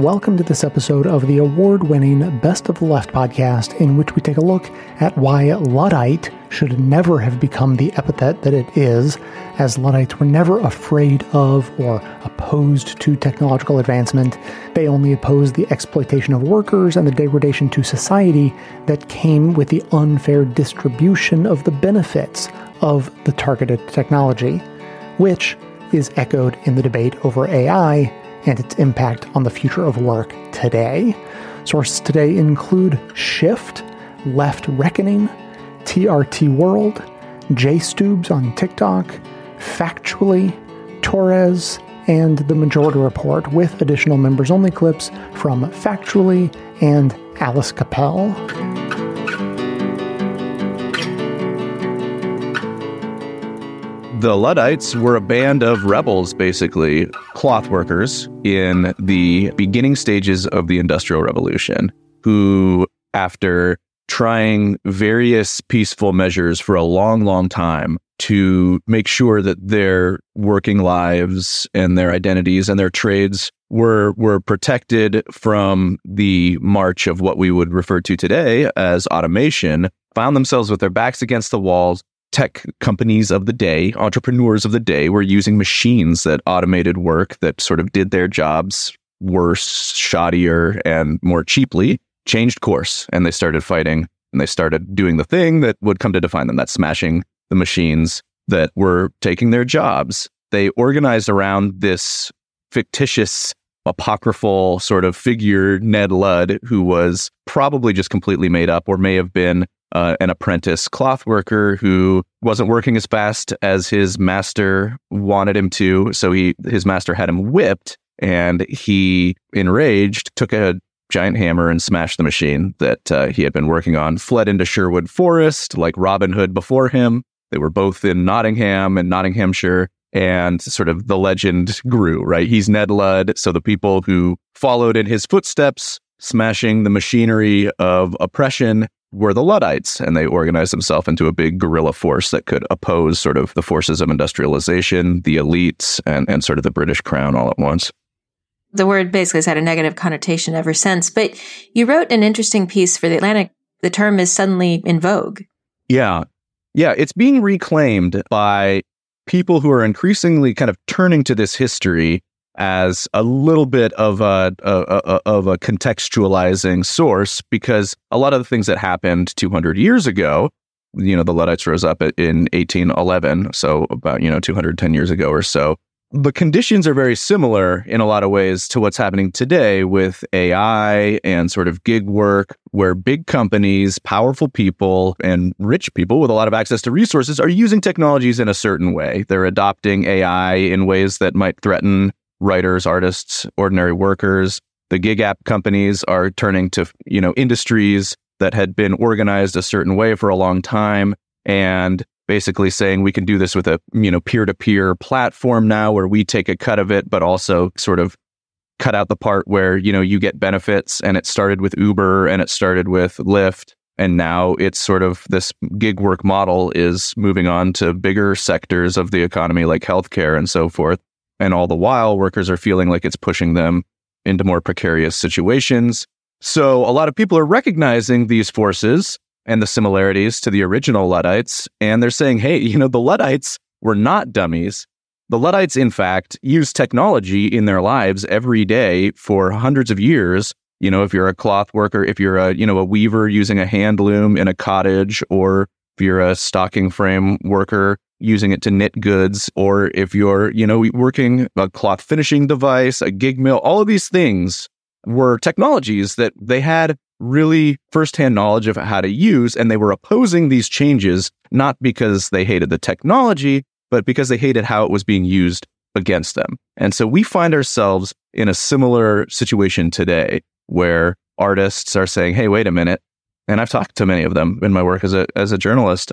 Welcome to this episode of the award winning Best of the Left podcast, in which we take a look at why Luddite should never have become the epithet that it is, as Luddites were never afraid of or opposed to technological advancement. They only opposed the exploitation of workers and the degradation to society that came with the unfair distribution of the benefits of the targeted technology, which is echoed in the debate over AI and its impact on the future of work today. Sources today include Shift, Left Reckoning, TRT World, JStubes on TikTok, Factually, Torres, and The Majority Report, with additional members only clips from Factually and Alice Cappelle. The Luddites were a band of rebels, basically, cloth workers in the beginning stages of the Industrial Revolution, who, after trying various peaceful measures for a long, long time to make sure that their working lives and their identities and their trades were were protected from the march of what we would refer to today as automation, found themselves with their backs against the walls, tech companies of the day, entrepreneurs of the day were using machines that automated work that sort of did their jobs worse, shoddier, and more cheaply, changed course and they started fighting and they started doing the thing that would come to define them that smashing the machines that were taking their jobs. They organized around this fictitious apocryphal sort of figure, Ned Ludd, who was probably just completely made up or may have been uh, an apprentice cloth worker who wasn't working as fast as his master wanted him to. So he his master had him whipped, and he, enraged, took a giant hammer and smashed the machine that uh, he had been working on. Fled into Sherwood Forest like Robin Hood before him. They were both in Nottingham and Nottinghamshire. And sort of the legend grew, right? He's Ned Ludd. So the people who followed in his footsteps, smashing the machinery of oppression, were the Luddites, and they organized themselves into a big guerrilla force that could oppose sort of the forces of industrialization, the elites, and, and sort of the British crown all at once. The word basically has had a negative connotation ever since, but you wrote an interesting piece for The Atlantic. The term is suddenly in vogue. Yeah. Yeah. It's being reclaimed by people who are increasingly kind of turning to this history as a little bit of a, a, a, of a contextualizing source because a lot of the things that happened 200 years ago you know the luddites rose up in 1811 so about you know 210 years ago or so the conditions are very similar in a lot of ways to what's happening today with AI and sort of gig work, where big companies, powerful people, and rich people with a lot of access to resources are using technologies in a certain way. They're adopting AI in ways that might threaten writers, artists, ordinary workers. The gig app companies are turning to, you know, industries that had been organized a certain way for a long time and basically saying we can do this with a, you know, peer-to-peer platform now where we take a cut of it but also sort of cut out the part where, you know, you get benefits. And it started with Uber and it started with Lyft. And now it's sort of this gig work model is moving on to bigger sectors of the economy like healthcare and so forth and all the while, workers are feeling like it's pushing them into more precarious situations. So a lot of people are recognizing these forces and the similarities to the original Luddites. And they're saying, hey, you know, the Luddites were not dummies. The Luddites, in fact, use technology in their lives every day for hundreds of years. You know, if you're a cloth worker, if you're a, you know, a weaver using a hand loom in a cottage, or if you're a stocking frame worker using it to knit goods, or if you're, you know, working a cloth finishing device, a gig mill, all of these things were technologies that they had really firsthand knowledge of how to use. And they were opposing these changes, not because they hated the technology, but because they hated how it was being used against them. And so we find ourselves in a similar situation today where artists are saying, Hey, wait a minute. And I've talked to many of them in my work as a, as a journalist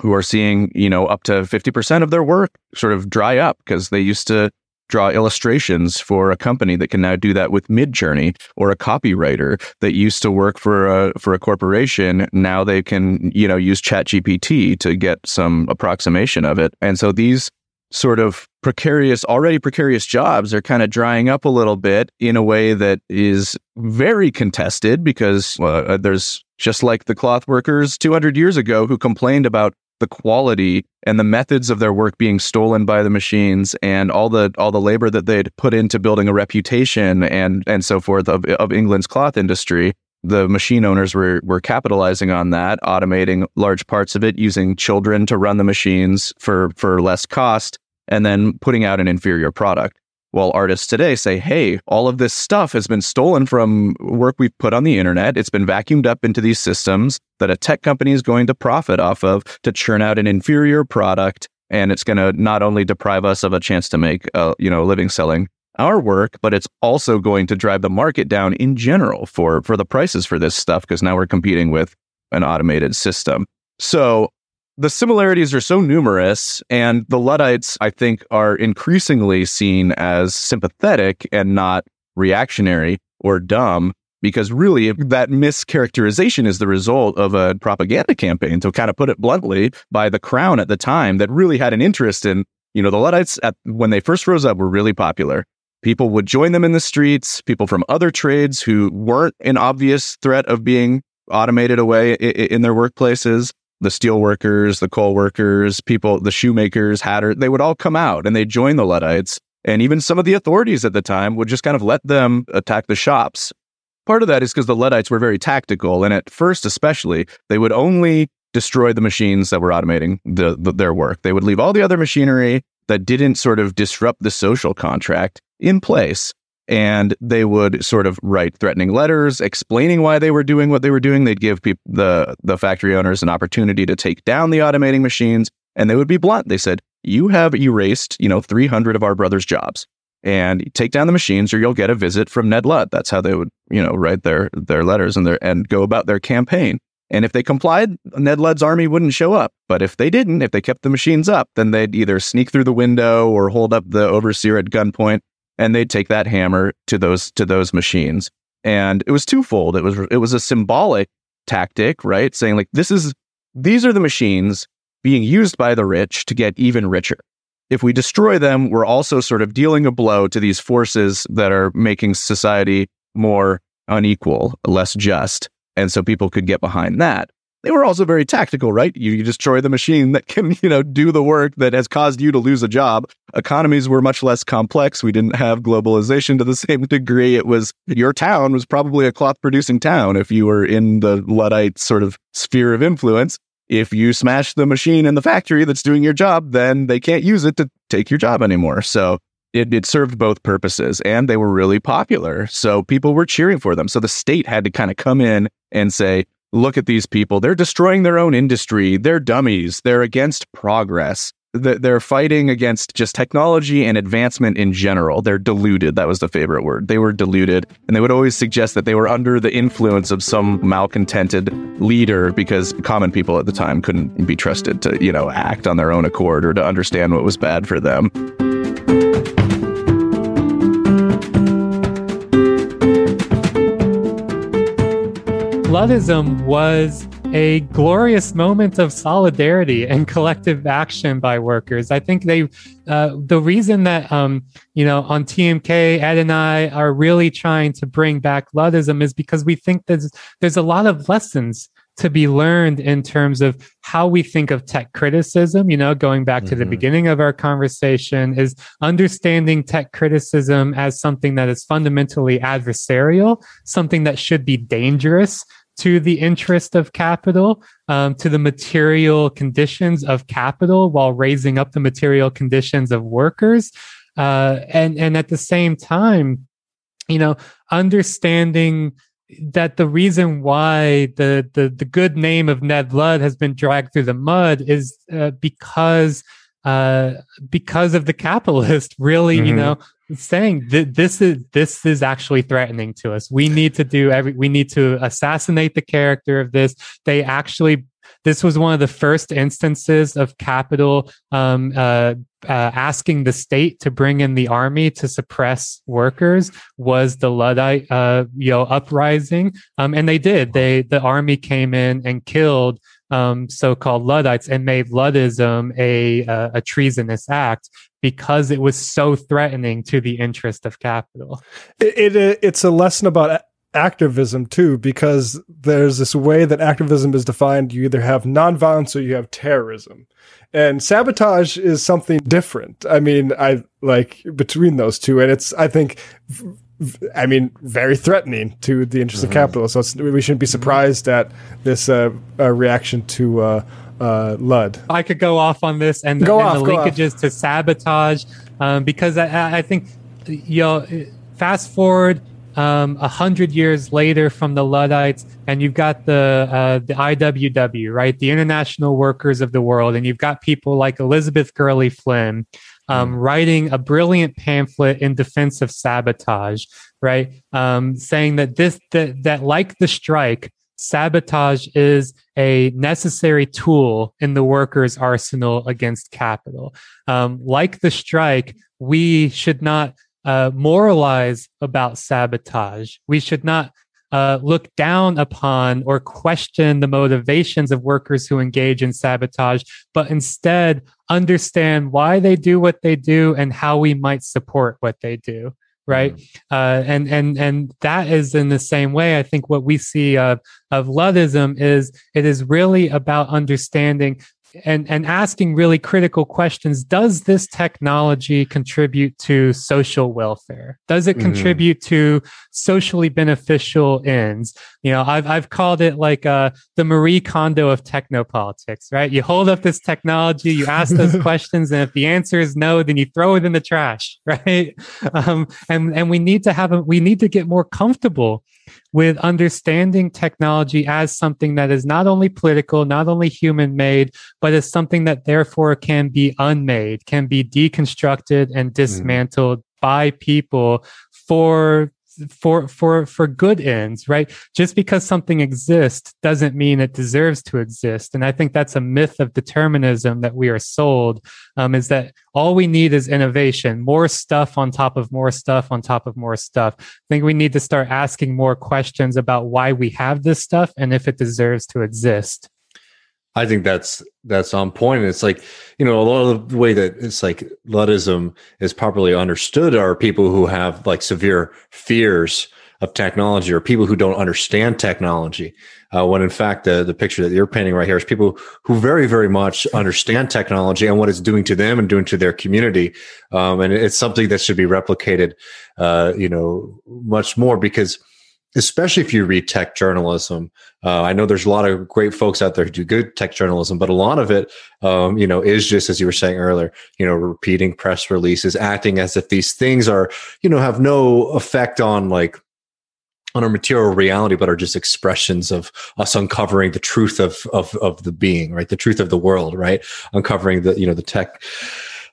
who are seeing, you know, up to 50% of their work sort of dry up because they used to draw illustrations for a company that can now do that with Midjourney or a copywriter that used to work for a for a corporation. Now they can you know use ChatGPT to get some approximation of it. And so these sort of precarious, already precarious jobs are kind of drying up a little bit in a way that is very contested because uh, there's just like the cloth workers 200 years ago who complained about the quality and the methods of their work being stolen by the machines and all the all the labor that they'd put into building a reputation and and so forth of, of England's cloth industry the machine owners were were capitalizing on that automating large parts of it using children to run the machines for for less cost and then putting out an inferior product while artists today say, hey, all of this stuff has been stolen from work we've put on the internet. It's been vacuumed up into these systems that a tech company is going to profit off of to churn out an inferior product. And it's going to not only deprive us of a chance to make a, you know, living selling our work, but it's also going to drive the market down in general for, for the prices for this stuff because now we're competing with an automated system. So the similarities are so numerous, and the Luddites, I think, are increasingly seen as sympathetic and not reactionary or dumb. Because really, that mischaracterization is the result of a propaganda campaign, to kind of put it bluntly, by the crown at the time that really had an interest in, you know, the Luddites at, when they first rose up were really popular. People would join them in the streets, people from other trades who weren't an obvious threat of being automated away in their workplaces the steel workers, the coal workers, people, the shoemakers, hatter, they would all come out and they'd join the Luddites. And even some of the authorities at the time would just kind of let them attack the shops. Part of that is because the Luddites were very tactical. And at first, especially, they would only destroy the machines that were automating the, the, their work. They would leave all the other machinery that didn't sort of disrupt the social contract in place and they would sort of write threatening letters explaining why they were doing what they were doing. They'd give the the factory owners an opportunity to take down the automating machines, and they would be blunt. They said, "You have erased, you know, 300 of our brothers' jobs, and take down the machines, or you'll get a visit from Ned Ludd." That's how they would, you know, write their their letters and their and go about their campaign. And if they complied, Ned Ludd's army wouldn't show up. But if they didn't, if they kept the machines up, then they'd either sneak through the window or hold up the overseer at gunpoint and they'd take that hammer to those to those machines. And it was twofold. It was it was a symbolic tactic, right? Saying like this is these are the machines being used by the rich to get even richer. If we destroy them, we're also sort of dealing a blow to these forces that are making society more unequal, less just. And so people could get behind that they were also very tactical, right? You, you, destroy the machine that can, you know, do the work that has caused you to lose a job. Economies were much less complex. We didn't have globalization to the same degree. It was your town was probably a cloth producing town if you were in the Luddite sort of sphere of influence. If you smash the machine in the factory that's doing your job, then they can't use it to take your job anymore. So it, it served both purposes and they were really popular. So people were cheering for them. So the state had to kind of come in and say, look at these people. They're destroying their own industry. They're dummies. They're against progress. They're fighting against just technology and advancement in general. They're deluded. That was the favorite word. They were deluded. And they would always suggest that they were under the influence of some malcontented leader because common people at the time couldn't be trusted to, you know, act on their own accord or to understand what was bad for them. Luddism was a glorious moment of solidarity and collective action by workers. I think they, uh, the reason that, um, you know, on TMK, Ed and I are really trying to bring back Luddism is because we think there's, there's a lot of lessons to be learned in terms of how we think of tech criticism. You know, going back mm-hmm. to the mm-hmm. beginning of our conversation, is understanding tech criticism as something that is fundamentally adversarial, something that should be dangerous, to the interest of capital, um, to the material conditions of capital while raising up the material conditions of workers. Uh, and, and at the same time, you know, understanding that the reason why the, the, the good name of Ned Ludd has been dragged through the mud is uh, because uh, because of the capitalist really mm-hmm. you know saying that this is this is actually threatening to us. We need to do every we need to assassinate the character of this. They actually this was one of the first instances of capital um, uh, uh, asking the state to bring in the army to suppress workers was the Luddite uh, you know uprising, um, and they did. They the army came in and killed um, so-called Luddites and made Luddism a, a, a treasonous act because it was so threatening to the interest of capital. It, it it's a lesson about activism too, because there's this way that activism is defined. You either have nonviolence or you have terrorism. And sabotage is something different. I mean, I like between those two, and it's, I think, I mean, very threatening to the interests mm-hmm. of capital. So we shouldn't be surprised at this uh, uh, reaction to uh, uh, Ludd. I could go off on this and, go and off, the linkages off. to sabotage um, because I, I, think, you know, fast forward um, a hundred years later from the Luddites, and you've got the uh, the IWW, right, the International Workers of the World, and you've got people like Elizabeth Gurley Flynn um, mm. writing a brilliant pamphlet in defense of sabotage, right, um, saying that this that that like the strike, sabotage is a necessary tool in the workers' arsenal against capital. Um, like the strike, we should not uh, moralize about sabotage. We should not uh, look down upon or question the motivations of workers who engage in sabotage, but instead understand why they do what they do and how we might support what they do. Right, mm-hmm. uh, and and and that is in the same way. I think what we see of of Luddism is it is really about understanding and and asking really critical questions. Does this technology contribute to social welfare? Does it mm-hmm. contribute to socially beneficial ends? You know i've i've called it like uh, the marie kondo of technopolitics right? You hold up this technology you ask those questions and if the answer is no then you throw it in the trash right? Um, and and we need to have a, we need to get more comfortable with understanding technology as something that is not only political, not only human made, but as something that therefore can be unmade, can be deconstructed and mm. dismantled mm. by people for for for for good ends right? Just because something exists doesn't mean it deserves to exist. And i think that's a myth of determinism that we are sold um, is that all we need is innovation more stuff on top of more stuff on top of more stuff. I think we need to start asking more questions about why we have this stuff and if it deserves to exist I think that's that's on point. It's like you know a lot of the way that it's like Luddism is properly understood are people who have like severe fears of technology or people who don't understand technology. Uh, when in fact the the picture that you're painting right here is people who very very much understand technology and what it's doing to them and doing to their community. Um, and it's something that should be replicated, uh, you know, much more because especially if you read tech journalism. Uh, I know there's a lot of great folks out there who do good tech journalism, but a lot of it, um, you know, is just as you were saying earlier, you know, repeating press releases, acting as if these things are, you know, have no effect on like on our material reality, but are just expressions of us uncovering the truth of of of the being, right? The truth of the world, right? Uncovering the you know the tech,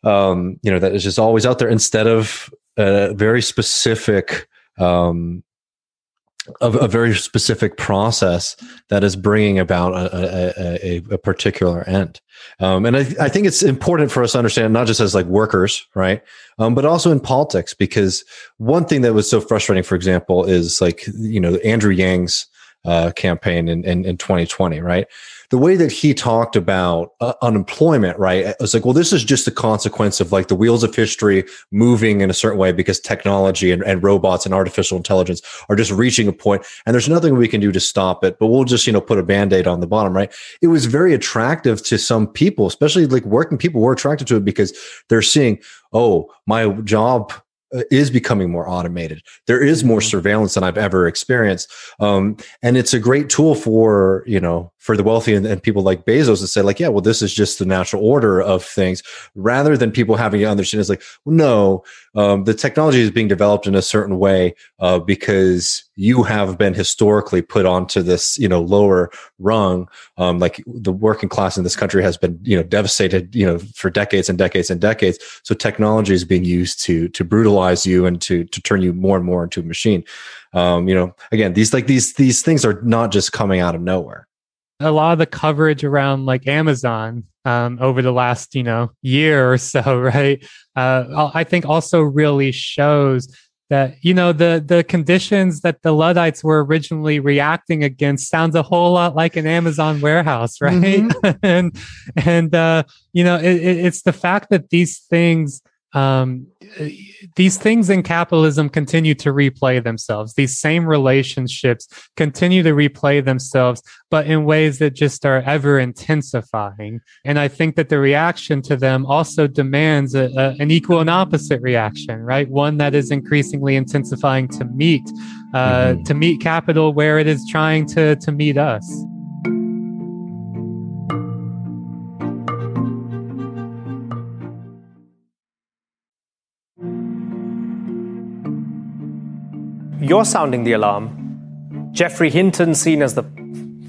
um, you know, that is just always out there instead of a very specific um, a, a, very specific process that is bringing about a, a, a particular end. Um, and I, I, think it's important for us to understand, not just as like workers, right? Um, but also in politics, because one thing that was so frustrating, for example, is like, you know, Andrew Yang's uh, campaign in, in, in 2020, right? The way that he talked about uh, unemployment, right? It was like, well, this is just a consequence of like the wheels of history moving in a certain way because technology and, and robots and artificial intelligence are just reaching a point and there's nothing we can do to stop it, but we'll just, you know, put a band-aid on the bottom, right? It was very attractive to some people, especially like working people were attracted to it because they're seeing, oh, my job uh, is becoming more automated. There is more mm-hmm. surveillance than I've ever experienced, um, and it's a great tool for you know for the wealthy and, and, people like Bezos to say like, yeah, well, this is just the natural order of things, rather than people having to understand it's like, no, um, the technology is being developed in a certain way uh, because you have been historically put onto this you know lower rung. Um, like the working class in this country has been you know devastated you know for decades and decades and decades. So technology is being used to to brutalize you and to to turn you more and more into a machine. Um, you know, again, these like these these things are not just coming out of nowhere a lot of the coverage around like Amazon um, over the last you know year or so, right? Uh, I think also really shows that you know the the conditions that the Luddites were originally reacting against sounds a whole lot like an Amazon warehouse, right? Mm-hmm. and and uh, you know it, it's the fact that these things um, these things in capitalism continue to replay themselves. These same relationships continue to replay themselves, but in ways that just are ever intensifying. And I think that the reaction to them also demands a, a, an equal and opposite reaction, right? One that is increasingly intensifying to meet, uh, mm-hmm. to meet capital where it is trying to to meet us. You're sounding the alarm. Geoffrey Hinton, seen as the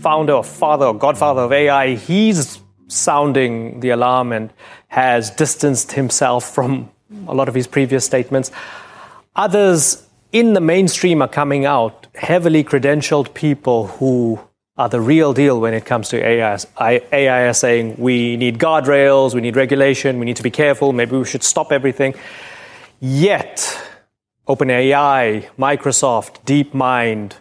founder or father or godfather of AI, he's sounding the alarm and has distanced himself from a lot of his previous statements. Others in the mainstream are coming out, heavily credentialed people who are the real deal when it comes to AI. AI are saying we need guardrails, we need regulation, we need to be careful, maybe we should stop everything. Yet, OpenAI, Microsoft, DeepMind.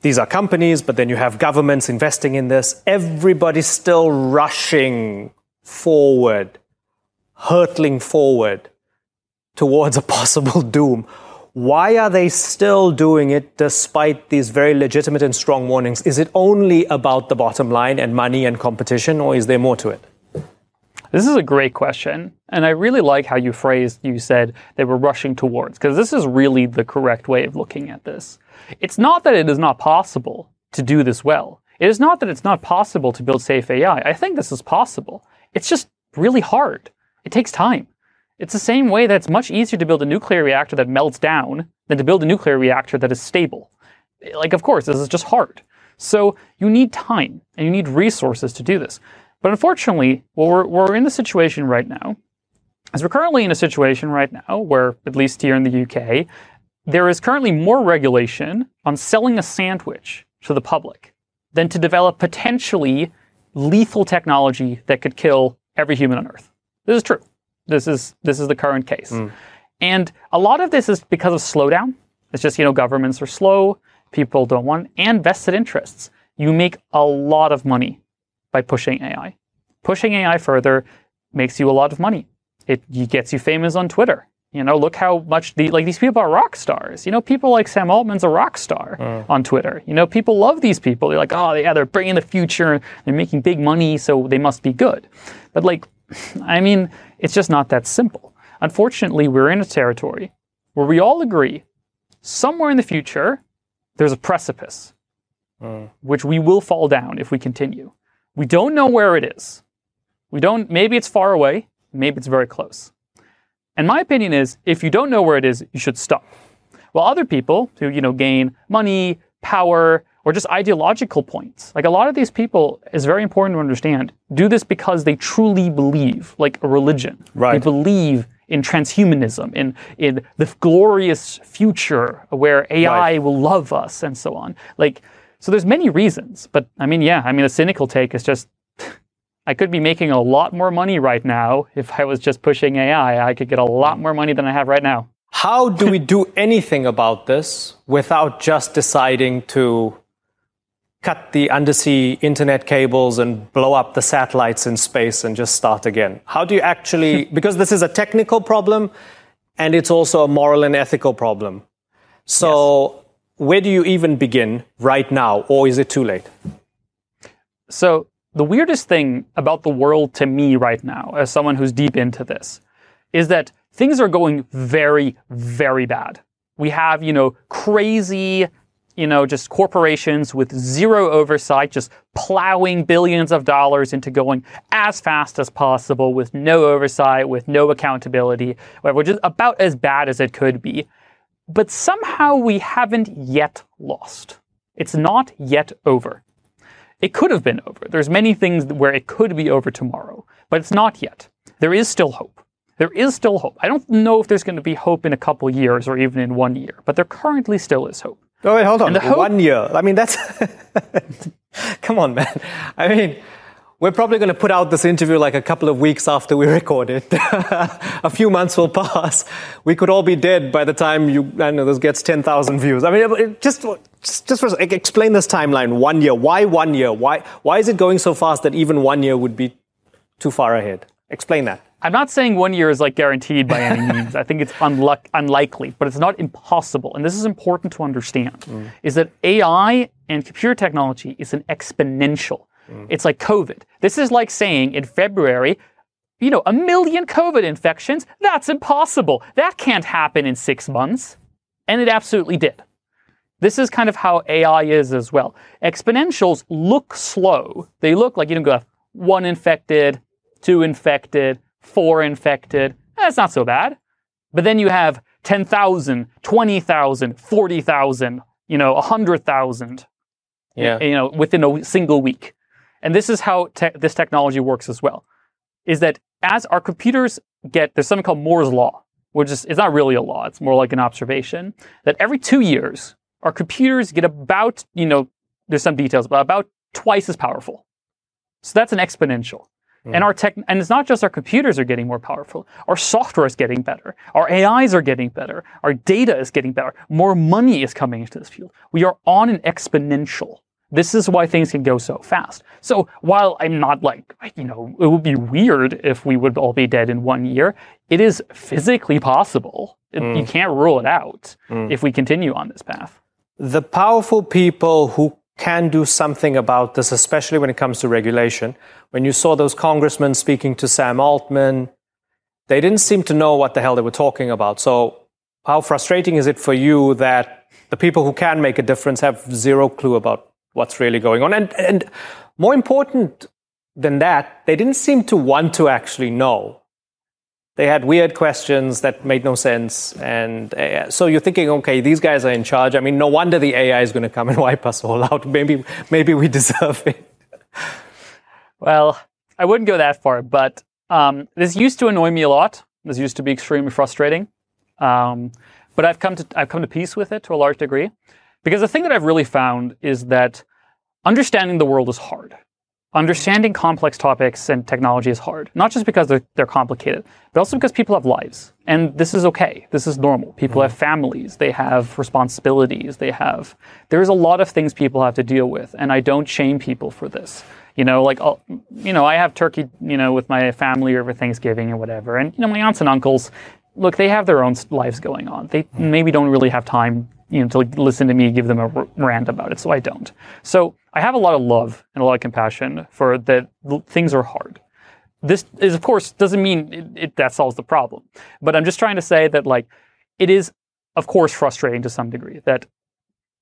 These are companies, but then you have governments investing in this. Everybody's still rushing forward, hurtling forward towards a possible doom. Why are they still doing it despite these very legitimate and strong warnings? Is it only about the bottom line and money and competition, or is there more to it? This is a great question. And I really like how you phrased, you said they were rushing towards, because this is really the correct way of looking at this. It's not that it is not possible to do this well. It is not that it's not possible to build safe AI. I think this is possible. It's just really hard. It takes time. It's the same way that it's much easier to build a nuclear reactor that melts down than to build a nuclear reactor that is stable. Like, of course, this is just hard. So you need time and you need resources to do this. But unfortunately, what we're, we're in the situation right now is we're currently in a situation right now where, at least here in the UK, there is currently more regulation on selling a sandwich to the public than to develop potentially lethal technology that could kill every human on Earth. This is true. This is this is the current case. Mm. And a lot of this is because of slowdown. It's just, you know, governments are slow, people don't want, and vested interests. You make a lot of money by pushing AI. Pushing AI further makes you a lot of money. It gets you famous on Twitter. You know, look how much the like these people are rock stars. You know, people like Sam Altman's a rock star uh. on Twitter. You know, people love these people. They're like, oh yeah, they're bringing the future. They're making big money, so they must be good. But like, I mean, it's just not that simple. Unfortunately, we're in a territory where we all agree somewhere in the future there's a precipice, uh. which we will fall down if we continue. We don't know where it is. We don't, maybe it's far away, maybe it's very close. And my opinion is if you don't know where it is, you should stop. While other people who, you know, gain money, power, or just ideological points, like a lot of these people is very important to understand, do this because they truly believe, like a religion. Right. They believe in transhumanism, in, in the glorious future where AI right. will love us and so on. Like, so there's many reasons, but I mean, yeah, I mean, a cynical take is just I could be making a lot more money right now if I was just pushing AI. I could get a lot more money than I have right now. How do we do anything about this without just deciding to cut the undersea internet cables and blow up the satellites in space and just start again? How do you actually, because this is a technical problem and it's also a moral and ethical problem. So, yes where do you even begin right now, or is it too late? So, the weirdest thing about the world to me right now, as someone who's deep into this, is that things are going very, very bad. We have, you know, crazy, you know, just corporations with zero oversight, just plowing billions of dollars into going as fast as possible with no oversight, with no accountability, which is about as bad as it could be but somehow we haven't yet lost. It's not yet over. It could have been over. There's many things where it could be over tomorrow, but it's not yet. There is still hope. There is still hope. I don't know if there's going to be hope in a couple years or even in one year, but there currently still is hope. Oh, wait, hold on. Hope, one year. I mean, that's. Come on, man. I mean, we're probably going to put out this interview like a couple of weeks after we record it. a few months will pass. We could all be dead by the time you, I know, this gets 10,000 views. I mean, just, just, just for, explain this timeline. One year. Why one year? Why, why is it going so fast that even one year would be too far ahead? Explain that. I'm not saying one year is like guaranteed by any means. I think it's unluck- unlikely, but it's not impossible. And this is important to understand: mm. is that AI and computer technology is an exponential. Mm. It's like COVID. This is like saying in February, you know, a million COVID infections. That's impossible. That can't happen in six months, and it absolutely did. This is kind of how AI is as well. Exponentials look slow. They look like you don't go one infected, two infected, four infected. That's not so bad. But then you have 10,000, 20,000, 40,000, you know, 100,000, yeah. you know, within a single week. And this is how te- this technology works as well. Is that as our computers get, there's something called Moore's Law, which is, it's not really a law, it's more like an observation, that every two years, our computers get about, you know, there's some details, but about twice as powerful. So that's an exponential. Hmm. And our tech, and it's not just our computers are getting more powerful. Our software is getting better. Our AIs are getting better. Our data is getting better. More money is coming into this field. We are on an exponential. This is why things can go so fast. So while I'm not like, you know, it would be weird if we would all be dead in one year, it is physically possible. Mm. You can't rule it out mm. if we continue on this path. The powerful people who can do something about this, especially when it comes to regulation. When you saw those congressmen speaking to Sam Altman, they didn't seem to know what the hell they were talking about. So, how frustrating is it for you that the people who can make a difference have zero clue about what's really going on? And, and more important than that, they didn't seem to want to actually know they had weird questions that made no sense. And uh, so you're thinking, okay, these guys are in charge. I mean, no wonder the AI is going to come and wipe us all out. Maybe, maybe we deserve it. Well, I wouldn't go that far, but um, this used to annoy me a lot. This used to be extremely frustrating. Um, but I've come to I've come to peace with it to a large degree, because the thing that I've really found is that understanding the world is hard understanding complex topics and technology is hard, not just because they're, they're complicated, but also because people have lives. And this is okay. This is normal. People mm-hmm. have families. They have responsibilities. They have, there's a lot of things people have to deal with. And I don't shame people for this. You know, like, I'll, you know, I have turkey, you know, with my family over Thanksgiving or whatever. And, you know, my aunts and uncles, look, they have their own lives going on. They mm-hmm. maybe don't really have time you know, to listen to me give them a rant about it. So I don't. So I have a lot of love and a lot of compassion for that things are hard. This is, of course, doesn't mean it, it, that solves the problem. But I'm just trying to say that, like, it is, of course, frustrating to some degree that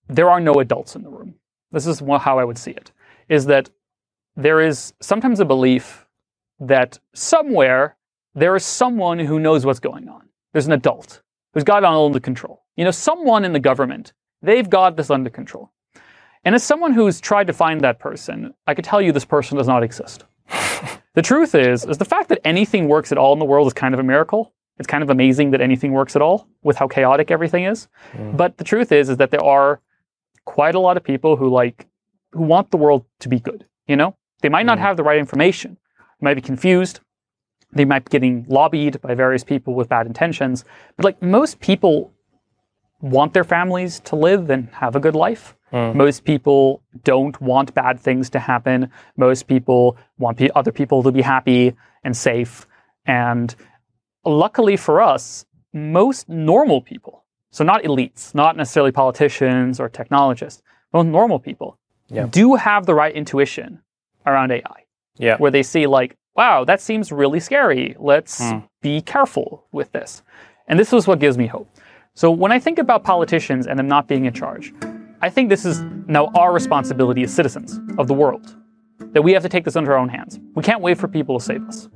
there are no adults in the room. This is how I would see it. Is that there is sometimes a belief that somewhere there is someone who knows what's going on. There's an adult who's got it all under control. You know, someone in the government, they've got this under control. And as someone who's tried to find that person, I could tell you this person does not exist. the truth is, is the fact that anything works at all in the world is kind of a miracle. It's kind of amazing that anything works at all with how chaotic everything is. Mm. But the truth is, is that there are quite a lot of people who like, who want the world to be good. You know, they might not mm. have the right information. They might be confused. They might be getting lobbied by various people with bad intentions. But like most people want their families to live and have a good life. Mm. Most people don't want bad things to happen. Most people want pe- other people to be happy and safe. And luckily for us, most normal people, so not elites, not necessarily politicians or technologists, but normal people, yeah. do have the right intuition around AI. Yeah. Where they see, like, wow, that seems really scary. Let's mm. be careful with this. And this is what gives me hope. So when I think about politicians and them not being in charge, I think this is now our responsibility as citizens of the world. That we have to take this into our own hands. We can't wait for people to save us.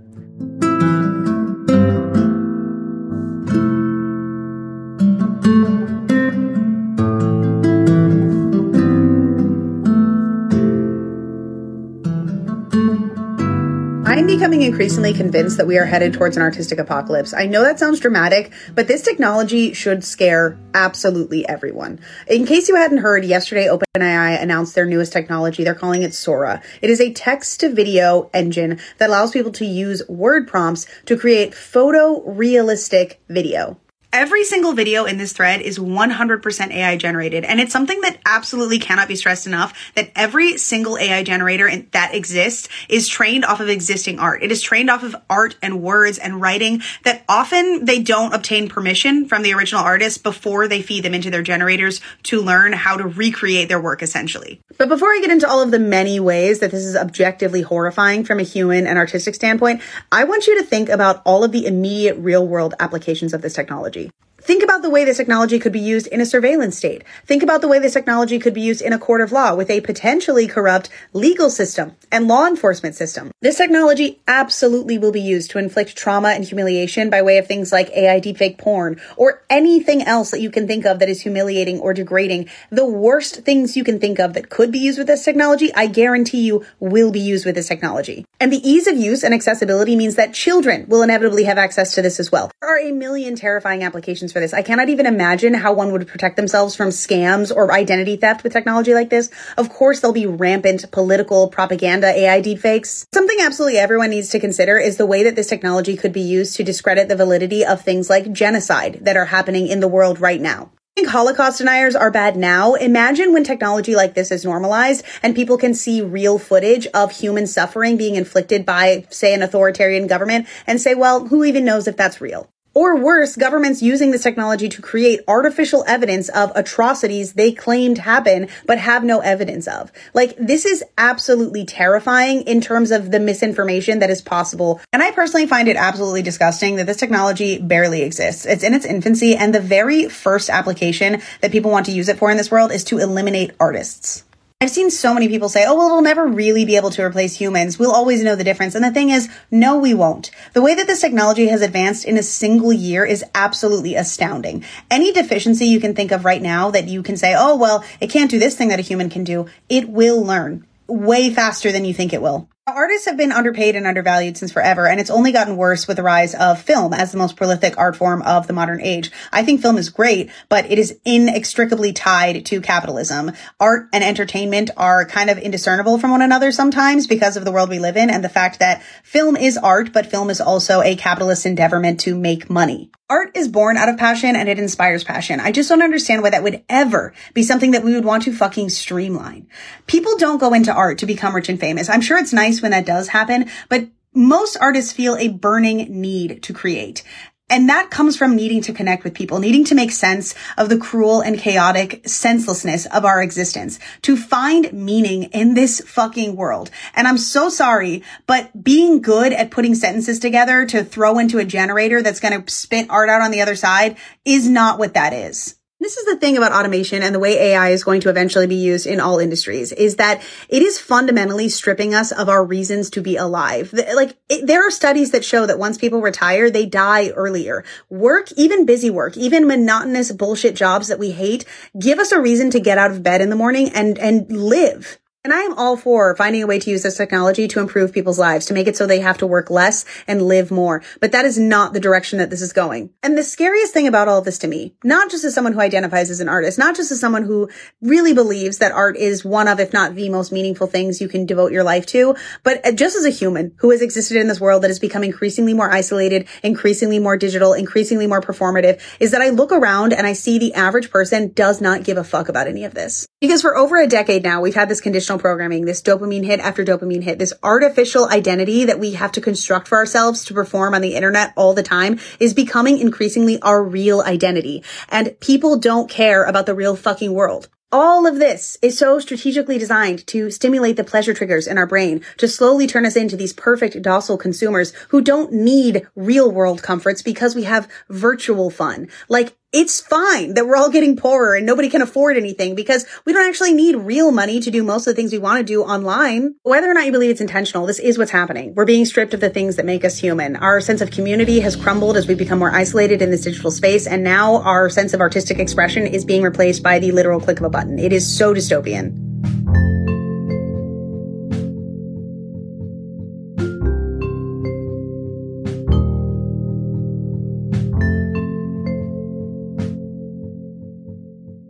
Becoming increasingly convinced that we are headed towards an artistic apocalypse. I know that sounds dramatic, but this technology should scare absolutely everyone. In case you hadn't heard, yesterday OpenAI announced their newest technology. They're calling it Sora. It is a text to video engine that allows people to use word prompts to create photorealistic video. Every single video in this thread is 100% AI generated. And it's something that absolutely cannot be stressed enough that every single AI generator that exists is trained off of existing art. It is trained off of art and words and writing that often they don't obtain permission from the original artist before they feed them into their generators to learn how to recreate their work essentially. But before I get into all of the many ways that this is objectively horrifying from a human and artistic standpoint, I want you to think about all of the immediate real world applications of this technology. Think about the way this technology could be used in a surveillance state. Think about the way this technology could be used in a court of law with a potentially corrupt legal system and law enforcement system. This technology absolutely will be used to inflict trauma and humiliation by way of things like AI deepfake porn or anything else that you can think of that is humiliating or degrading. The worst things you can think of that could be used with this technology, I guarantee you will be used with this technology. And the ease of use and accessibility means that children will inevitably have access to this as well. There are a million terrifying applications for this. I cannot even imagine how one would protect themselves from scams or identity theft with technology like this. Of course, there'll be rampant political propaganda AI deepfakes. Something absolutely everyone needs to consider is the way that this technology could be used to discredit the validity of things like genocide that are happening in the world right now think Holocaust deniers are bad now. Imagine when technology like this is normalized and people can see real footage of human suffering being inflicted by, say, an authoritarian government and say, well, who even knows if that's real? Or worse, governments using this technology to create artificial evidence of atrocities they claimed happen, but have no evidence of. Like, this is absolutely terrifying in terms of the misinformation that is possible. And I personally find it absolutely disgusting that this technology barely exists. It's in its infancy, and the very first application that people want to use it for in this world is to eliminate artists. I've seen so many people say, oh, well, we'll never really be able to replace humans. We'll always know the difference. And the thing is, no, we won't. The way that this technology has advanced in a single year is absolutely astounding. Any deficiency you can think of right now that you can say, oh, well, it can't do this thing that a human can do, it will learn way faster than you think it will. Artists have been underpaid and undervalued since forever, and it's only gotten worse with the rise of film as the most prolific art form of the modern age. I think film is great, but it is inextricably tied to capitalism. Art and entertainment are kind of indiscernible from one another sometimes because of the world we live in and the fact that film is art, but film is also a capitalist endeavorment to make money. Art is born out of passion and it inspires passion. I just don't understand why that would ever be something that we would want to fucking streamline. People don't go into art to become rich and famous. I'm sure it's nice when that does happen, but most artists feel a burning need to create. And that comes from needing to connect with people, needing to make sense of the cruel and chaotic senselessness of our existence, to find meaning in this fucking world. And I'm so sorry, but being good at putting sentences together to throw into a generator that's going to spit art out on the other side is not what that is. This is the thing about automation and the way AI is going to eventually be used in all industries is that it is fundamentally stripping us of our reasons to be alive. Like it, there are studies that show that once people retire, they die earlier. Work, even busy work, even monotonous bullshit jobs that we hate, give us a reason to get out of bed in the morning and, and live. And I am all for finding a way to use this technology to improve people's lives, to make it so they have to work less and live more. But that is not the direction that this is going. And the scariest thing about all of this to me, not just as someone who identifies as an artist, not just as someone who really believes that art is one of, if not the most meaningful things you can devote your life to, but just as a human who has existed in this world that has become increasingly more isolated, increasingly more digital, increasingly more performative, is that I look around and I see the average person does not give a fuck about any of this. Because for over a decade now, we've had this programming, this dopamine hit after dopamine hit, this artificial identity that we have to construct for ourselves to perform on the internet all the time is becoming increasingly our real identity. And people don't care about the real fucking world. All of this is so strategically designed to stimulate the pleasure triggers in our brain, to slowly turn us into these perfect docile consumers who don't need real world comforts because we have virtual fun. Like it's fine that we're all getting poorer and nobody can afford anything because we don't actually need real money to do most of the things we want to do online. Whether or not you believe it's intentional, this is what's happening. We're being stripped of the things that make us human. Our sense of community has crumbled as we become more isolated in this digital space. And now our sense of artistic expression is being replaced by the literal click of a button. It is so dystopian.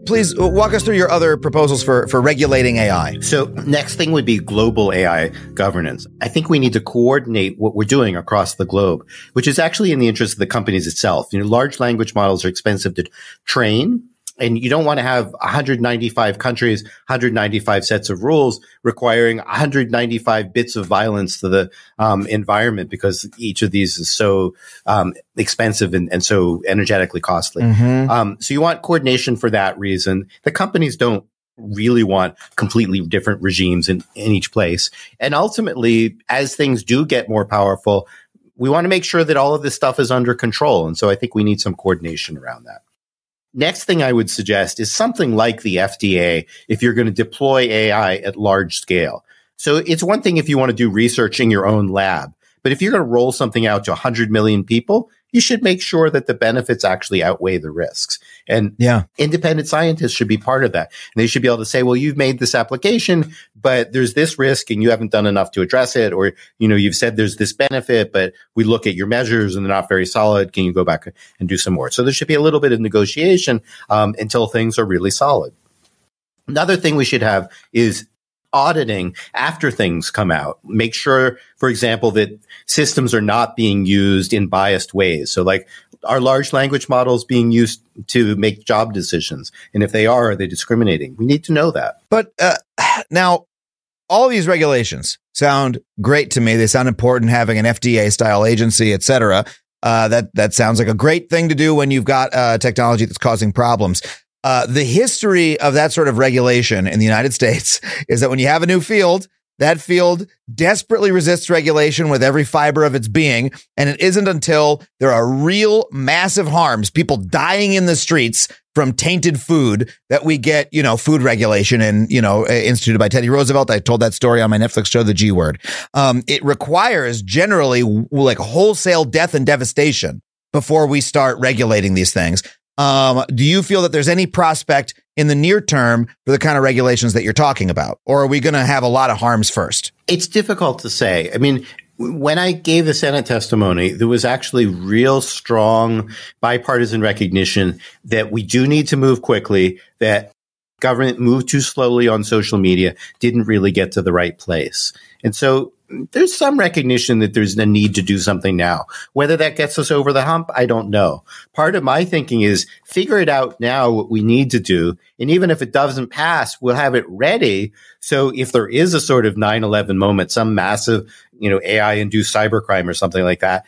Please uh, walk us through your other proposals for, for regulating AI. So next thing would be global AI governance. I think we need to coordinate what we're doing across the globe, which is actually in the interest of the companies itself. You know, large language models are expensive to train and you don't want to have 195 countries, 195 sets of rules requiring 195 bits of violence to the um, environment because each of these is so um, expensive and, and, so energetically costly. Mm-hmm. Um, so you want coordination for that reason. The companies don't really want completely different regimes in, in each place. And ultimately, as things do get more powerful, we want to make sure that all of this stuff is under control. And so I think we need some coordination around that. Next thing I would suggest is something like the FDA if you're going to deploy AI at large scale. So it's one thing if you want to do research in your own lab, but if you're going to roll something out to 100 million people, you should make sure that the benefits actually outweigh the risks. And yeah, independent scientists should be part of that. And they should be able to say, well, you've made this application, but there's this risk and you haven't done enough to address it. Or, you know, you've said there's this benefit, but we look at your measures and they're not very solid. Can you go back and do some more? So there should be a little bit of negotiation um, until things are really solid. Another thing we should have is auditing after things come out. Make sure, for example, that systems are not being used in biased ways. So like are large language models being used to make job decisions? And if they are, are they discriminating? We need to know that. But uh, now all these regulations sound great to me. They sound important having an FDA style agency, et cetera. Uh, that that sounds like a great thing to do when you've got uh, technology that's causing problems. Uh, the history of that sort of regulation in the United States is that when you have a new field, that field desperately resists regulation with every fiber of its being. And it isn't until there are real massive harms, people dying in the streets from tainted food that we get, you know, food regulation and, you know, instituted by Teddy Roosevelt. I told that story on my Netflix show, The G Word. Um, it requires generally like wholesale death and devastation before we start regulating these things. Um, do you feel that there's any prospect in the near term for the kind of regulations that you're talking about? Or are we going to have a lot of harms first? It's difficult to say. I mean, when I gave the Senate testimony, there was actually real strong bipartisan recognition that we do need to move quickly, that government moved too slowly on social media, didn't really get to the right place. And so there's some recognition that there's a need to do something now. Whether that gets us over the hump, I don't know. Part of my thinking is figure it out now what we need to do. And even if it doesn't pass, we'll have it ready. So if there is a sort of 9-11 moment, some massive, you know, AI induced cybercrime or something like that,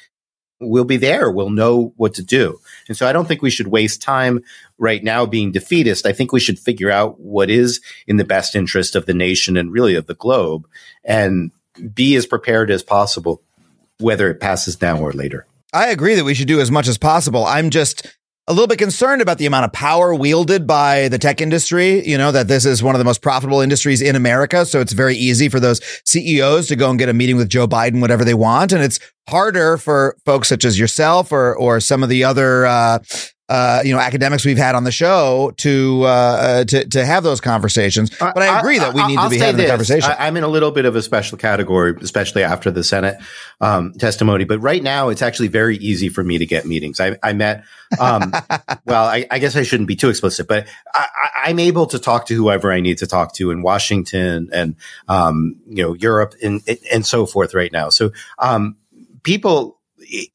we'll be there. We'll know what to do. And so I don't think we should waste time right now being defeatist. I think we should figure out what is in the best interest of the nation and really of the globe and be as prepared as possible, whether it passes now or later. I agree that we should do as much as possible. I'm just a little bit concerned about the amount of power wielded by the tech industry. You know, that this is one of the most profitable industries in America. So it's very easy for those CEOs to go and get a meeting with Joe Biden, whatever they want. And it's harder for folks such as yourself or, or some of the other, uh, uh, you know, academics we've had on the show to uh, uh to to have those conversations. But I agree that we need I'll to be having this. the conversation. I, am in a little bit of a special category, especially after the Senate um, testimony. But right now, it's actually very easy for me to get meetings. I, I met. Um, well, I, I, guess I shouldn't be too explicit, but I, am able to talk to whoever I need to talk to in Washington and um, you know Europe and and so forth right now. So um, people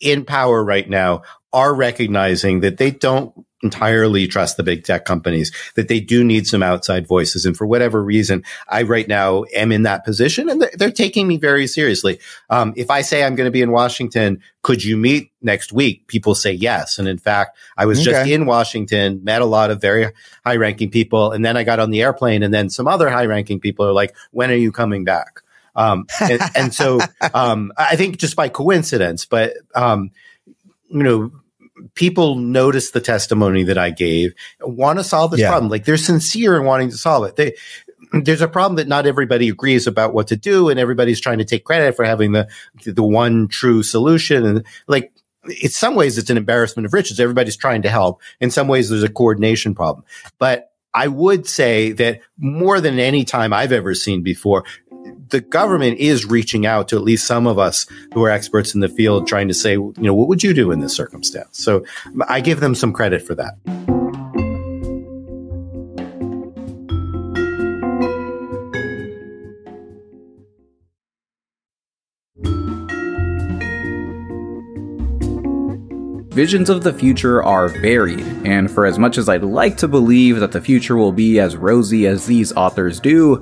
in power right now are recognizing that they don't entirely trust the big tech companies, that they do need some outside voices. And for whatever reason, I right now am in that position and they're, they're taking me very seriously. Um, if I say I'm going to be in Washington, could you meet next week? People say yes. And in fact, I was okay. just in Washington, met a lot of very high ranking people. And then I got on the airplane and then some other high ranking people are like, when are you coming back? Um, and, and, so, um, I think just by coincidence, but, um, you know, people notice the testimony that I gave, want to solve this yeah. problem. Like they're sincere in wanting to solve it. They, there's a problem that not everybody agrees about what to do, and everybody's trying to take credit for having the the one true solution. And like, in some ways, it's an embarrassment of riches. Everybody's trying to help. In some ways, there's a coordination problem. But I would say that more than any time I've ever seen before, the government is reaching out to at least some of us who are experts in the field, trying to say, you know, what would you do in this circumstance? So I give them some credit for that. Visions of the future are varied, and for as much as I'd like to believe that the future will be as rosy as these authors do,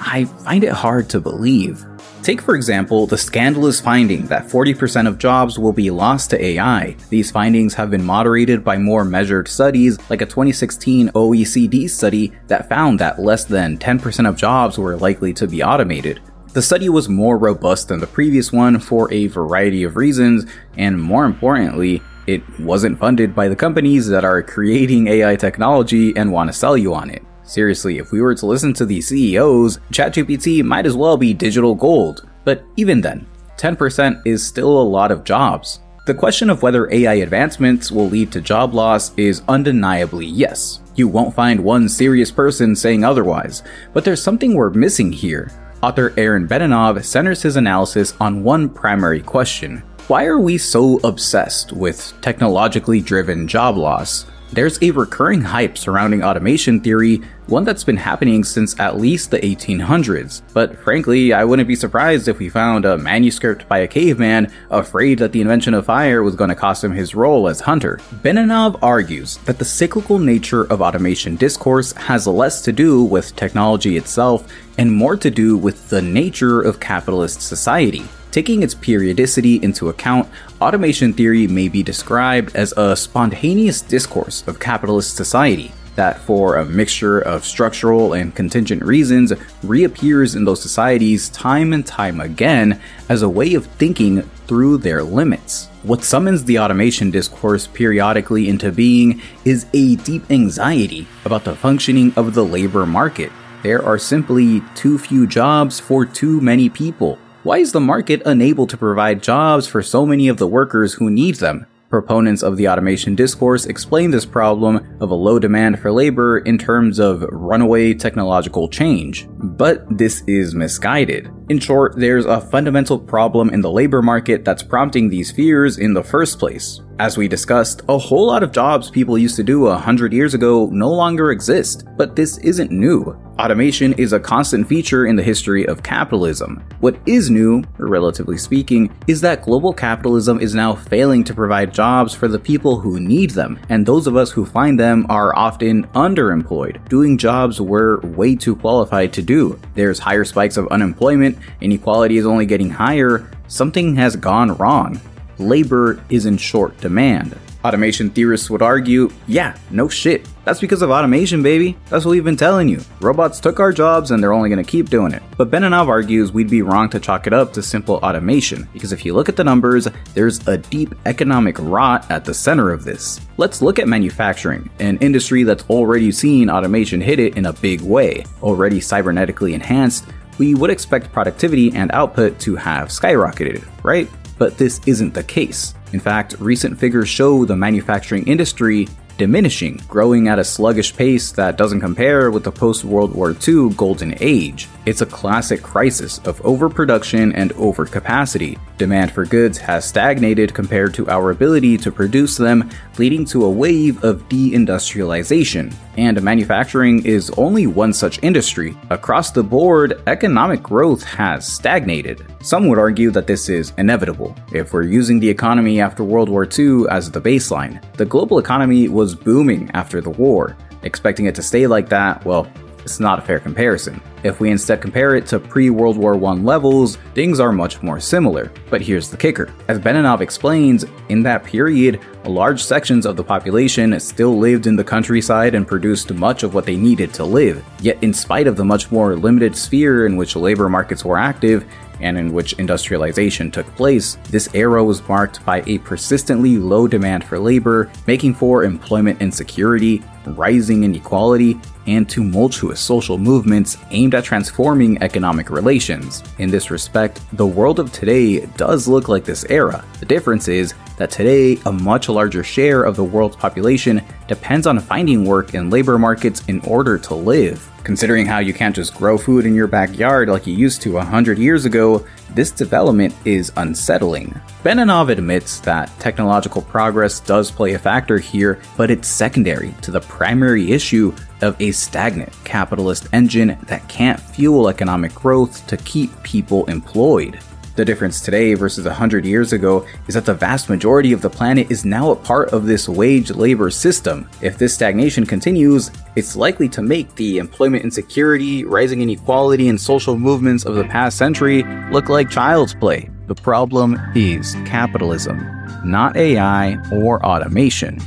I find it hard to believe. Take, for example, the scandalous finding that 40% of jobs will be lost to AI. These findings have been moderated by more measured studies, like a 2016 OECD study that found that less than 10% of jobs were likely to be automated. The study was more robust than the previous one for a variety of reasons, and more importantly, it wasn't funded by the companies that are creating AI technology and want to sell you on it. Seriously, if we were to listen to these CEOs, ChatGPT might as well be digital gold. But even then, 10% is still a lot of jobs. The question of whether AI advancements will lead to job loss is undeniably yes. You won't find one serious person saying otherwise, but there's something we're missing here. Author Aaron Benanav centers his analysis on one primary question Why are we so obsessed with technologically driven job loss? There's a recurring hype surrounding automation theory, one that's been happening since at least the 1800s. But frankly, I wouldn't be surprised if we found a manuscript by a caveman afraid that the invention of fire was going to cost him his role as hunter. Benanav argues that the cyclical nature of automation discourse has less to do with technology itself and more to do with the nature of capitalist society. Taking its periodicity into account, automation theory may be described as a spontaneous discourse of capitalist society that, for a mixture of structural and contingent reasons, reappears in those societies time and time again as a way of thinking through their limits. What summons the automation discourse periodically into being is a deep anxiety about the functioning of the labor market. There are simply too few jobs for too many people. Why is the market unable to provide jobs for so many of the workers who need them? Proponents of the automation discourse explain this problem of a low demand for labor in terms of runaway technological change, but this is misguided. In short, there's a fundamental problem in the labor market that's prompting these fears in the first place. As we discussed, a whole lot of jobs people used to do a hundred years ago no longer exist, but this isn't new. Automation is a constant feature in the history of capitalism. What is new, relatively speaking, is that global capitalism is now failing to provide jobs for the people who need them, and those of us who find them are often underemployed, doing jobs we're way too qualified to do. There's higher spikes of unemployment, inequality is only getting higher, something has gone wrong labor is in short demand. Automation theorists would argue, yeah, no shit. That's because of automation, baby. That's what we've been telling you. Robots took our jobs and they're only going to keep doing it. But Benanav argues we'd be wrong to chalk it up to simple automation, because if you look at the numbers, there's a deep economic rot at the center of this. Let's look at manufacturing, an industry that's already seen automation hit it in a big way. Already cybernetically enhanced, we would expect productivity and output to have skyrocketed, right? but this isn't the case. In fact, recent figures show the manufacturing industry diminishing, growing at a sluggish pace that doesn't compare with the post World War II golden age. It's a classic crisis of overproduction and overcapacity. Demand for goods has stagnated compared to our ability to produce them, leading to a wave of deindustrialization. And manufacturing is only one such industry. Across the board, economic growth has stagnated. Some would argue that this is inevitable if we're using the economy after World War II as the baseline. The global economy was booming after the war. Expecting it to stay like that, well, it's not a fair comparison. If we instead compare it to pre World War I levels, things are much more similar. But here's the kicker. As Benanav explains, in that period, large sections of the population still lived in the countryside and produced much of what they needed to live. Yet, in spite of the much more limited sphere in which labor markets were active, and in which industrialization took place, this era was marked by a persistently low demand for labor, making for employment insecurity, rising inequality, and tumultuous social movements aimed at transforming economic relations. In this respect, the world of today does look like this era. The difference is that today, a much larger share of the world's population depends on finding work in labor markets in order to live. Considering how you can't just grow food in your backyard like you used to a hundred years ago, this development is unsettling. Benanav admits that technological progress does play a factor here, but it's secondary to the primary issue of a stagnant capitalist engine that can't fuel economic growth to keep people employed. The difference today versus 100 years ago is that the vast majority of the planet is now a part of this wage labor system. If this stagnation continues, it's likely to make the employment insecurity, rising inequality, and social movements of the past century look like child's play. The problem is capitalism, not AI or automation.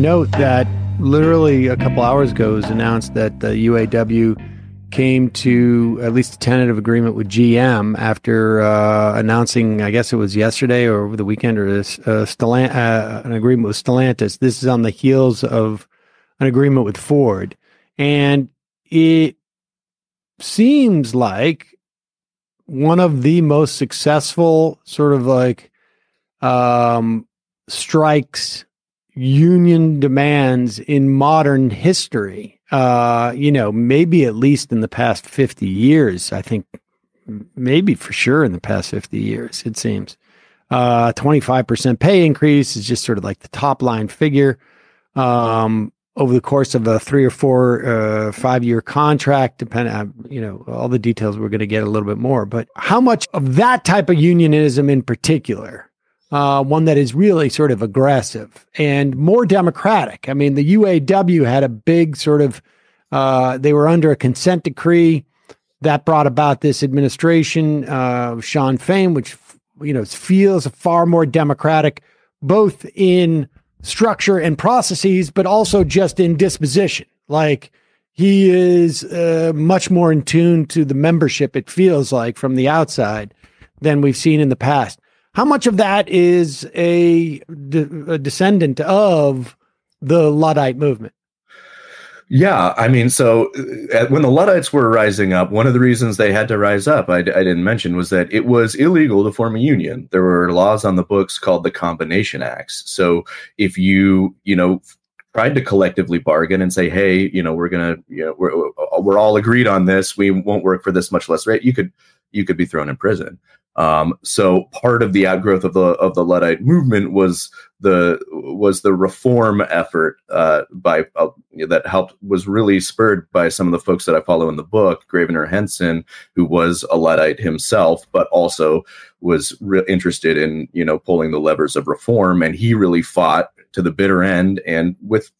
Note that literally a couple hours ago was announced that the UAW came to at least a tentative agreement with GM after uh, announcing, I guess it was yesterday or over the weekend, or this, uh, Stellant- uh, an agreement with Stellantis. This is on the heels of an agreement with Ford. And it seems like one of the most successful sort of like um, strikes union demands in modern history. Uh, you know, maybe at least in the past 50 years. I think maybe for sure in the past 50 years, it seems. Uh, 25% pay increase is just sort of like the top line figure. Um, over the course of a three or four, uh, five year contract, depending on, you know, all the details, we're going to get a little bit more. But how much of that type of unionism in particular uh, one that is really sort of aggressive and more democratic. I mean, the UAW had a big sort of, uh, they were under a consent decree that brought about this administration uh, of Shawn Fain, which, you know, feels far more democratic, both in structure and processes, but also just in disposition. Like, he is uh, much more in tune to the membership, it feels like, from the outside than we've seen in the past. How much of that is a, de- a descendant of the Luddite movement? Yeah, I mean, so uh, when the Luddites were rising up, one of the reasons they had to rise up, I, I, didn't mention, was that it was illegal to form a union. There were laws on the books called the Combination Acts. So if you, you know, tried to collectively bargain and say, hey, you know, we're gonna, you know, we're we're all agreed on this. We won't work for this much less rate. You could you could be thrown in prison. Um, so part of the outgrowth of the of the Luddite movement was the was the reform effort uh, by uh, that helped was really spurred by some of the folks that I follow in the book, Gravener Henson, who was a Luddite himself, but also was re- interested in you know pulling the levers of reform, and he really fought to the bitter end and with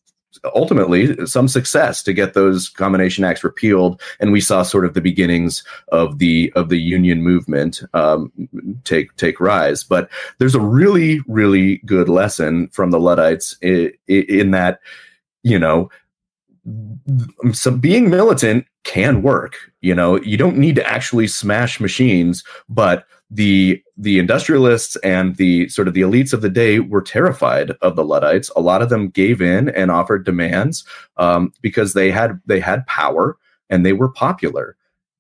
ultimately some success to get those combination acts repealed. And we saw sort of the beginnings of the of the union movement um, take take rise. But there's a really really good lesson from the luddites in, in that you know so being militant can work. You know you don't need to actually smash machines but the the industrialists and the sort of the elites of the day were terrified of the Luddites. A lot of them gave in and offered demands um, because they had they had power and they were popular.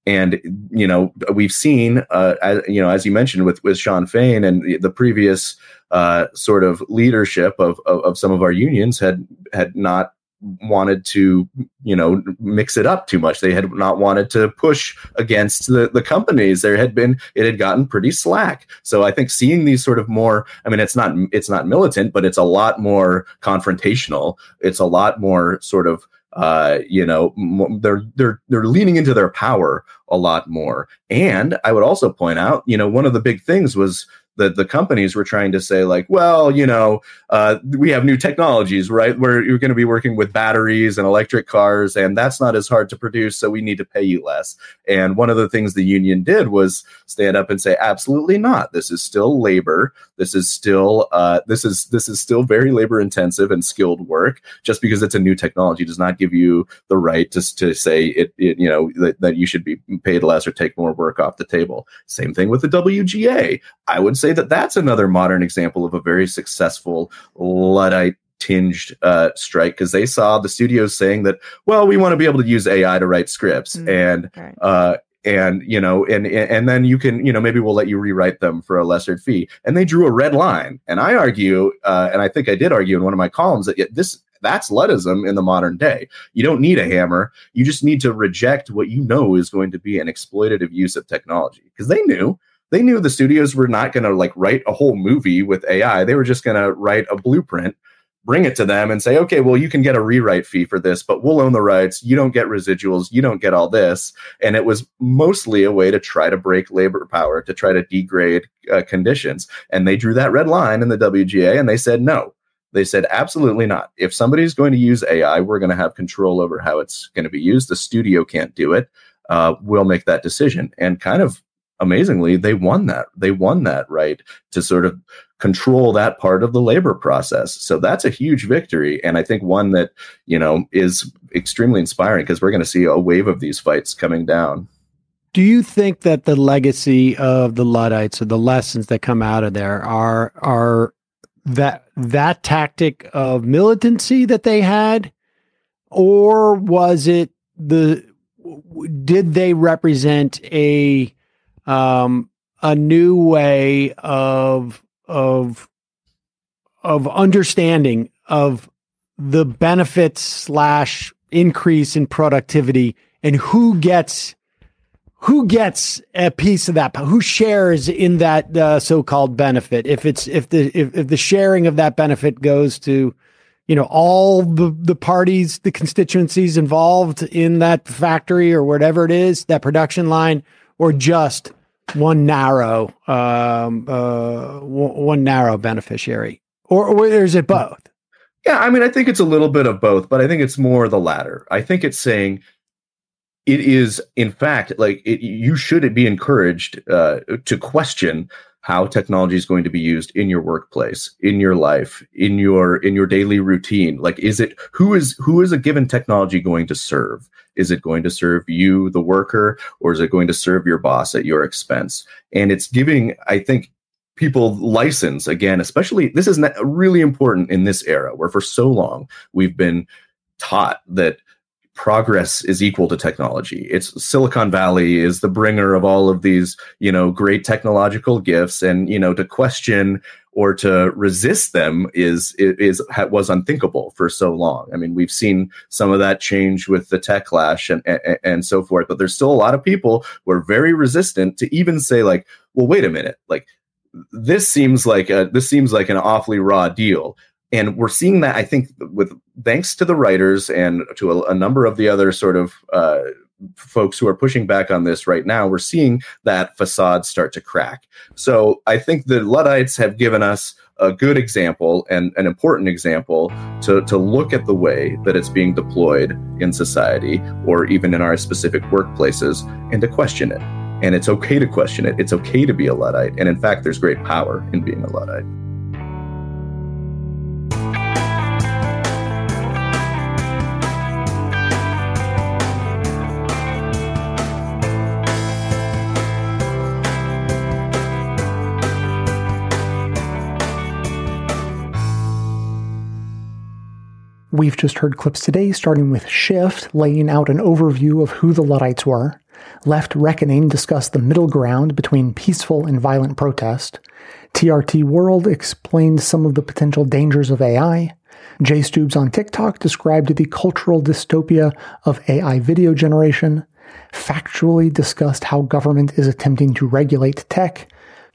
And you know we've seen, uh, as, you know, as you mentioned with with Shawn Fain and the, the previous uh, sort of leadership of, of of some of our unions had had not wanted to you know mix it up too much. They had not wanted to push against the the companies. There had been it had gotten pretty slack. So i think seeing these sort of more i mean it's not it's not militant but it's a lot more confrontational. It's a lot more sort of uh, you know, they're they're they're leaning into their power a lot more. And I would also point out, you know, one of the big things was the the companies were trying to say like, well, you know, uh, we have new technologies, right? Where you're going to be working with batteries and electric cars, and that's not as hard to produce, so we need to pay you less. And one of the things the union did was stand up and say, absolutely not. This is still labor. This is still uh, this is this is still very labor intensive and skilled work. Just because it's a new technology does not give you the right to to say it, it you know that, that you should be paid less or take more work off the table. Same thing with the WGA. I would say that that's another modern example of a very successful Luddite tinged uh, strike because they saw the studios saying that, well, we want to be able to use AI to write scripts mm, and. Right. Uh, and you know and and then you can you know maybe we'll let you rewrite them for a lesser fee and they drew a red line and i argue uh, and i think i did argue in one of my columns that this that's Luddism in the modern day. You don't need a hammer. You just need to reject what you know is going to be an exploitative use of technology because they knew they knew the studios were not going to like write a whole movie with AI. They were just going to write a blueprint, bring it to them, and say, okay, well, you can get a rewrite fee for this, but we'll own the rights. You don't get residuals. You don't get all this. And it was mostly a way to try to break labor power, to try to degrade uh, conditions. And they drew that red line in the WGA and they said, no. They said, absolutely not. If somebody's going to use AI, we're going to have control over how it's going to be used. The studio can't do it. Uh, we'll make that decision. And kind of amazingly, they won that. They won that right to sort of control that part of the labor process. So that's a huge victory. And I think one that, you know, is extremely inspiring because we're going to see a wave of these fights coming down. Do you think that the legacy of the Luddites or the lessons that come out of there are are that that tactic of militancy that they had or was it the did they represent a um, a new way of of of understanding of the benefits slash increase in productivity and who gets who gets a piece of that who shares in that uh, so-called benefit. If it's if the if, if the sharing of that benefit goes to you know all the the parties the constituencies involved in that factory or whatever it is that production line or just one narrow um, uh, one narrow beneficiary, or, or is it both? Yeah, I mean, I think it's a little bit of both, but I think it's more the latter. I think it's saying it is, in fact, like it, you should be encouraged uh, to question how technology is going to be used in your workplace in your life in your in your daily routine. Like is it who is who is a given technology going to serve? Is it going to serve you the worker or is it going to serve your boss at your expense? And it's giving i think people license again especially this is really important in this era where for so long we've been taught that progress is equal to technology. It's Silicon Valley is the bringer of all of these, you know, great technological gifts and, you know, to question or to resist them is is was unthinkable for so long. I mean, we've seen some of that change with the techlash and, and and so forth, but there's still a lot of people who are very resistant to even say like, well, wait a minute, like this seems like a this seems like an awfully raw deal and we're seeing that i think with thanks to the writers and to a, a number of the other sort of uh, folks who are pushing back on this right now we're seeing that facade start to crack. So i think the luddites have given us a good example and an important example to, to look at the way that it's being deployed in society or even in our specific workplaces and to question it. And it's okay to question it. It's okay to be a luddite. And in fact there's great power in being a luddite We've just heard clips today, starting with Shift laying out an overview of who the Luddites were. Left Reckoning discussed the middle ground between peaceful and violent protest. TRT World explained some of the potential dangers of AI. Jay Stubes on TikTok described the cultural dystopia of AI video generation. Factually discussed how government is attempting to regulate tech.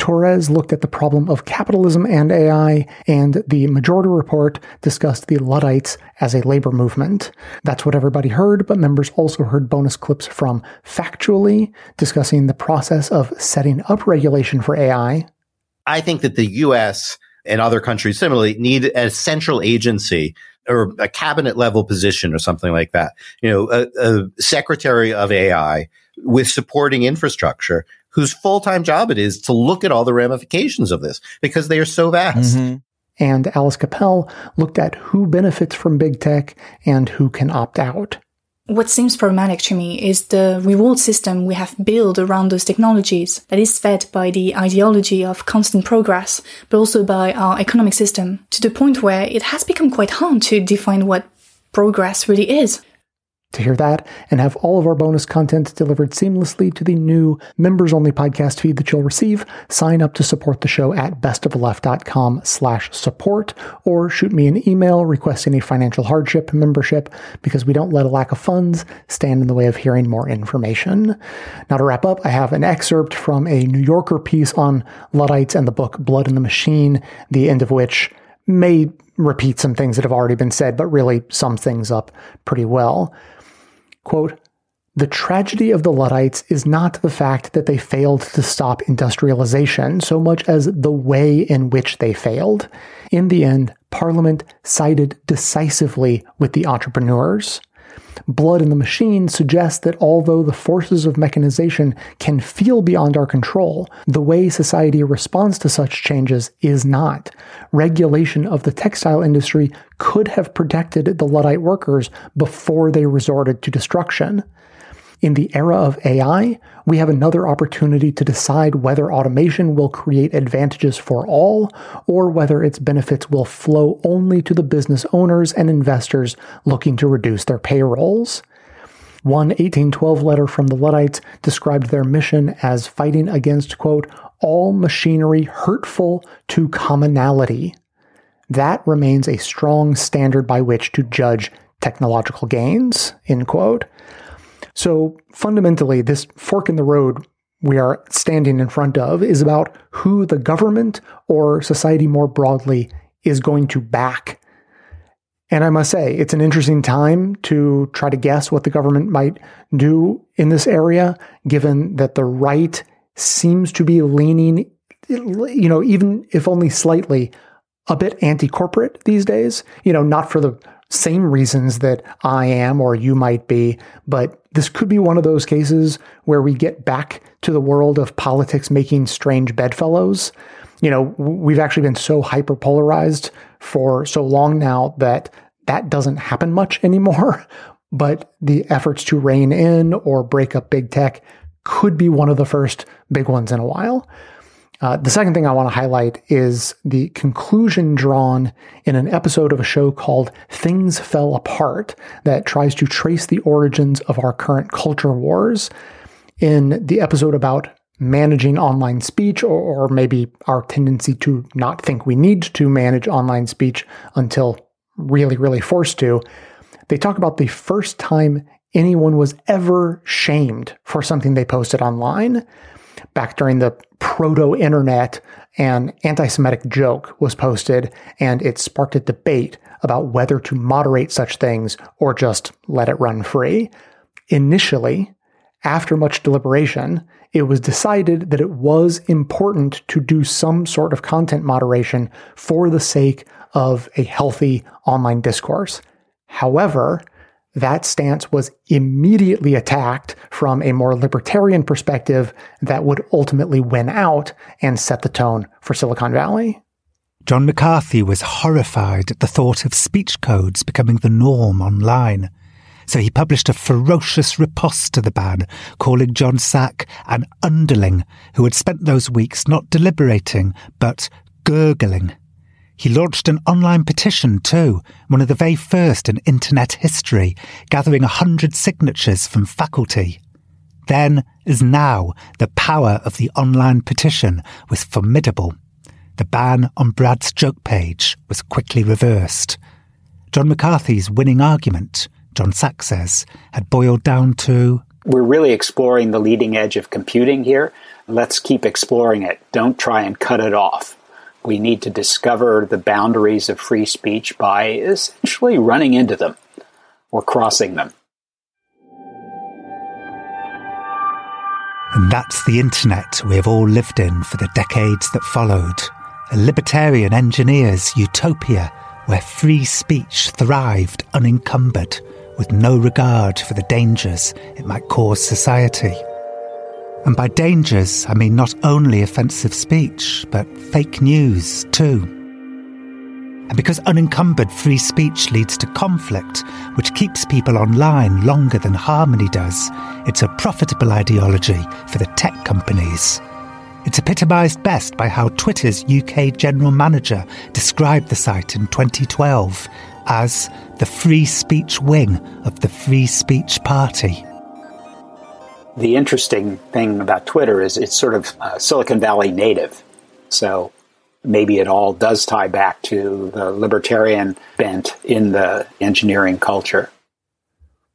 Torres looked at the problem of capitalism and AI, and the majority report discussed the Luddites as a labor movement. That's what everybody heard, but members also heard bonus clips from Factually discussing the process of setting up regulation for AI. I think that the US and other countries similarly need a central agency or a cabinet level position or something like that. You know, a, a secretary of AI with supporting infrastructure whose full time job it is to look at all the ramifications of this because they are so vast. Mm-hmm. And Alice Cappelle looked at who benefits from big tech and who can opt out. What seems problematic to me is the reward system we have built around those technologies that is fed by the ideology of constant progress, but also by our economic system, to the point where it has become quite hard to define what progress really is. To hear that and have all of our bonus content delivered seamlessly to the new members only podcast feed that you'll receive, sign up to support the show at bestofleft.com slash support or shoot me an email requesting a financial hardship membership because we don't let a lack of funds stand in the way of hearing more information. Now to wrap up, I have an excerpt from a New Yorker piece on Luddites and the book Blood in the Machine, the end of which may repeat some things that have already been said, but really sums things up pretty well. Quote, the tragedy of the Luddites is not the fact that they failed to stop industrialization so much as the way in which they failed. In the end, Parliament sided decisively with the entrepreneurs. Blood in the Machine suggests that although the forces of mechanization can feel beyond our control, the way society responds to such changes is not. Regulation of the textile industry could have protected the Luddite workers before they resorted to destruction. In the era of AI, we have another opportunity to decide whether automation will create advantages for all or whether its benefits will flow only to the business owners and investors looking to reduce their payrolls. One 1812 letter from the Luddites described their mission as fighting against, quote, all machinery hurtful to commonality. That remains a strong standard by which to judge technological gains, end quote. So fundamentally, this fork in the road we are standing in front of is about who the government or society more broadly is going to back. And I must say, it's an interesting time to try to guess what the government might do in this area, given that the right seems to be leaning, you know, even if only slightly, a bit anti corporate these days. You know, not for the same reasons that I am or you might be, but this could be one of those cases where we get back to the world of politics making strange bedfellows. You know, we've actually been so hyper polarized for so long now that that doesn't happen much anymore. But the efforts to rein in or break up big tech could be one of the first big ones in a while. Uh, the second thing I want to highlight is the conclusion drawn in an episode of a show called Things Fall Apart that tries to trace the origins of our current culture wars. In the episode about managing online speech, or, or maybe our tendency to not think we need to manage online speech until really, really forced to, they talk about the first time anyone was ever shamed for something they posted online back during the proto internet, an anti Semitic joke was posted, and it sparked a debate about whether to moderate such things or just let it run free. Initially, after much deliberation, it was decided that it was important to do some sort of content moderation for the sake of a healthy online discourse. However, that stance was immediately attacked from a more libertarian perspective that would ultimately win out and set the tone for Silicon Valley. John McCarthy was horrified at the thought of speech codes becoming the norm online. So he published a ferocious riposte to the ban, calling John Sack an underling who had spent those weeks not deliberating, but gurgling he launched an online petition too, one of the very first in internet history, gathering a hundred signatures from faculty. Then, as now, the power of the online petition was formidable. The ban on Brad's joke page was quickly reversed. John McCarthy's winning argument, John Sack says, had boiled down to We're really exploring the leading edge of computing here. Let's keep exploring it. Don't try and cut it off. We need to discover the boundaries of free speech by essentially running into them or crossing them. And that's the internet we have all lived in for the decades that followed. A libertarian engineer's utopia where free speech thrived unencumbered, with no regard for the dangers it might cause society. And by dangers, I mean not only offensive speech, but fake news too. And because unencumbered free speech leads to conflict, which keeps people online longer than Harmony does, it's a profitable ideology for the tech companies. It's epitomised best by how Twitter's UK general manager described the site in 2012 as the free speech wing of the Free Speech Party. The interesting thing about Twitter is it's sort of uh, Silicon Valley native. So maybe it all does tie back to the libertarian bent in the engineering culture.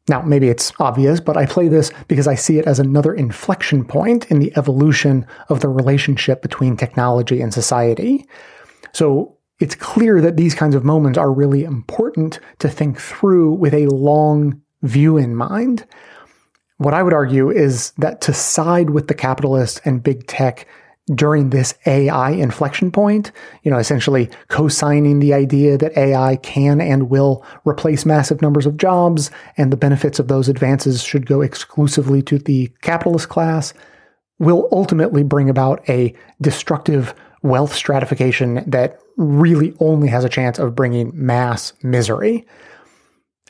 Now, maybe it's obvious, but I play this because I see it as another inflection point in the evolution of the relationship between technology and society. So it's clear that these kinds of moments are really important to think through with a long view in mind. What I would argue is that to side with the capitalists and big tech during this AI inflection point, you know, essentially co-signing the idea that AI can and will replace massive numbers of jobs and the benefits of those advances should go exclusively to the capitalist class will ultimately bring about a destructive wealth stratification that really only has a chance of bringing mass misery.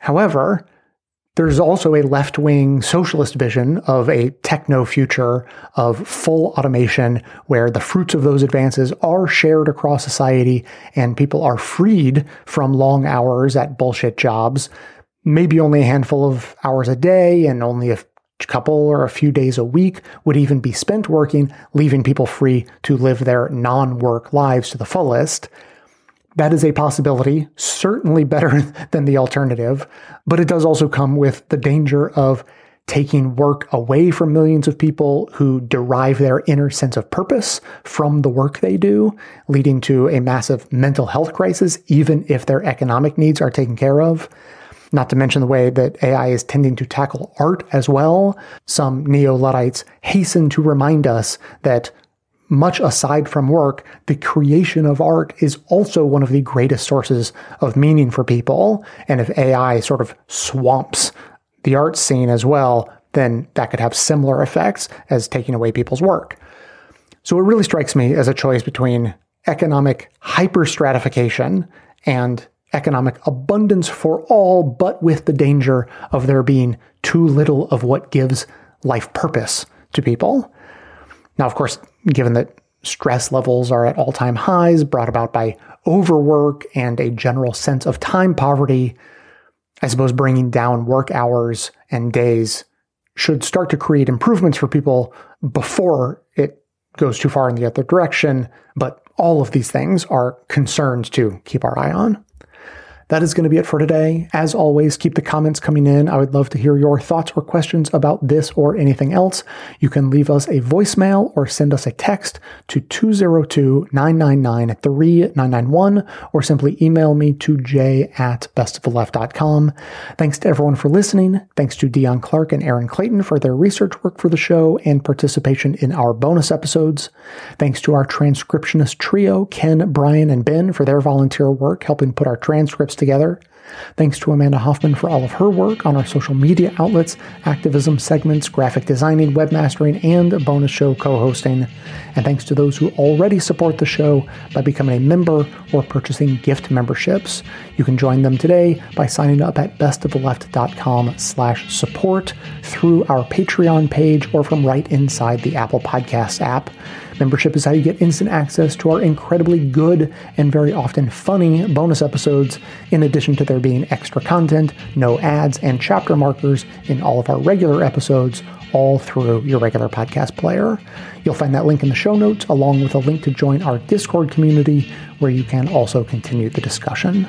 However, there's also a left wing socialist vision of a techno future of full automation where the fruits of those advances are shared across society and people are freed from long hours at bullshit jobs, maybe only a handful of hours a day and only a couple or a few days a week would even be spent working, leaving people free to live their non work lives to the fullest. That is a possibility, certainly better than the alternative, but it does also come with the danger of taking work away from millions of people who derive their inner sense of purpose from the work they do, leading to a massive mental health crisis, even if their economic needs are taken care of. Not to mention the way that AI is tending to tackle art as well. Some neo Luddites hasten to remind us that much aside from work, the creation of art is also one of the greatest sources of meaning for people. And if AI sort of swamps the art scene as well, then that could have similar effects as taking away people's work. So it really strikes me as a choice between economic hyperstratification and economic abundance for all, but with the danger of there being too little of what gives life purpose to people. Now, of course, given that stress levels are at all time highs brought about by overwork and a general sense of time poverty, I suppose bringing down work hours and days should start to create improvements for people before it goes too far in the other direction. But all of these things are concerns to keep our eye on. That is going to be it for today. As always, keep the comments coming in. I would love to hear your thoughts or questions about this or anything else. You can leave us a voicemail or send us a text to 202 999 3991 or simply email me to j at bestoftheleft.com. Thanks to everyone for listening. Thanks to Dion Clark and Aaron Clayton for their research work for the show and participation in our bonus episodes. Thanks to our transcriptionist trio, Ken, Brian, and Ben, for their volunteer work helping put our transcripts together. Thanks to Amanda Hoffman for all of her work on our social media outlets, activism segments, graphic designing, webmastering, and bonus show co hosting. And thanks to those who already support the show by becoming a member or purchasing gift memberships. You can join them today by signing up at bestoftheleft.com slash support through our Patreon page or from right inside the Apple Podcast app. Membership is how you get instant access to our incredibly good and very often funny bonus episodes, in addition to there being extra content, no ads, and chapter markers in all of our regular episodes, all through your regular podcast player. You'll find that link in the show notes, along with a link to join our Discord community, where you can also continue the discussion.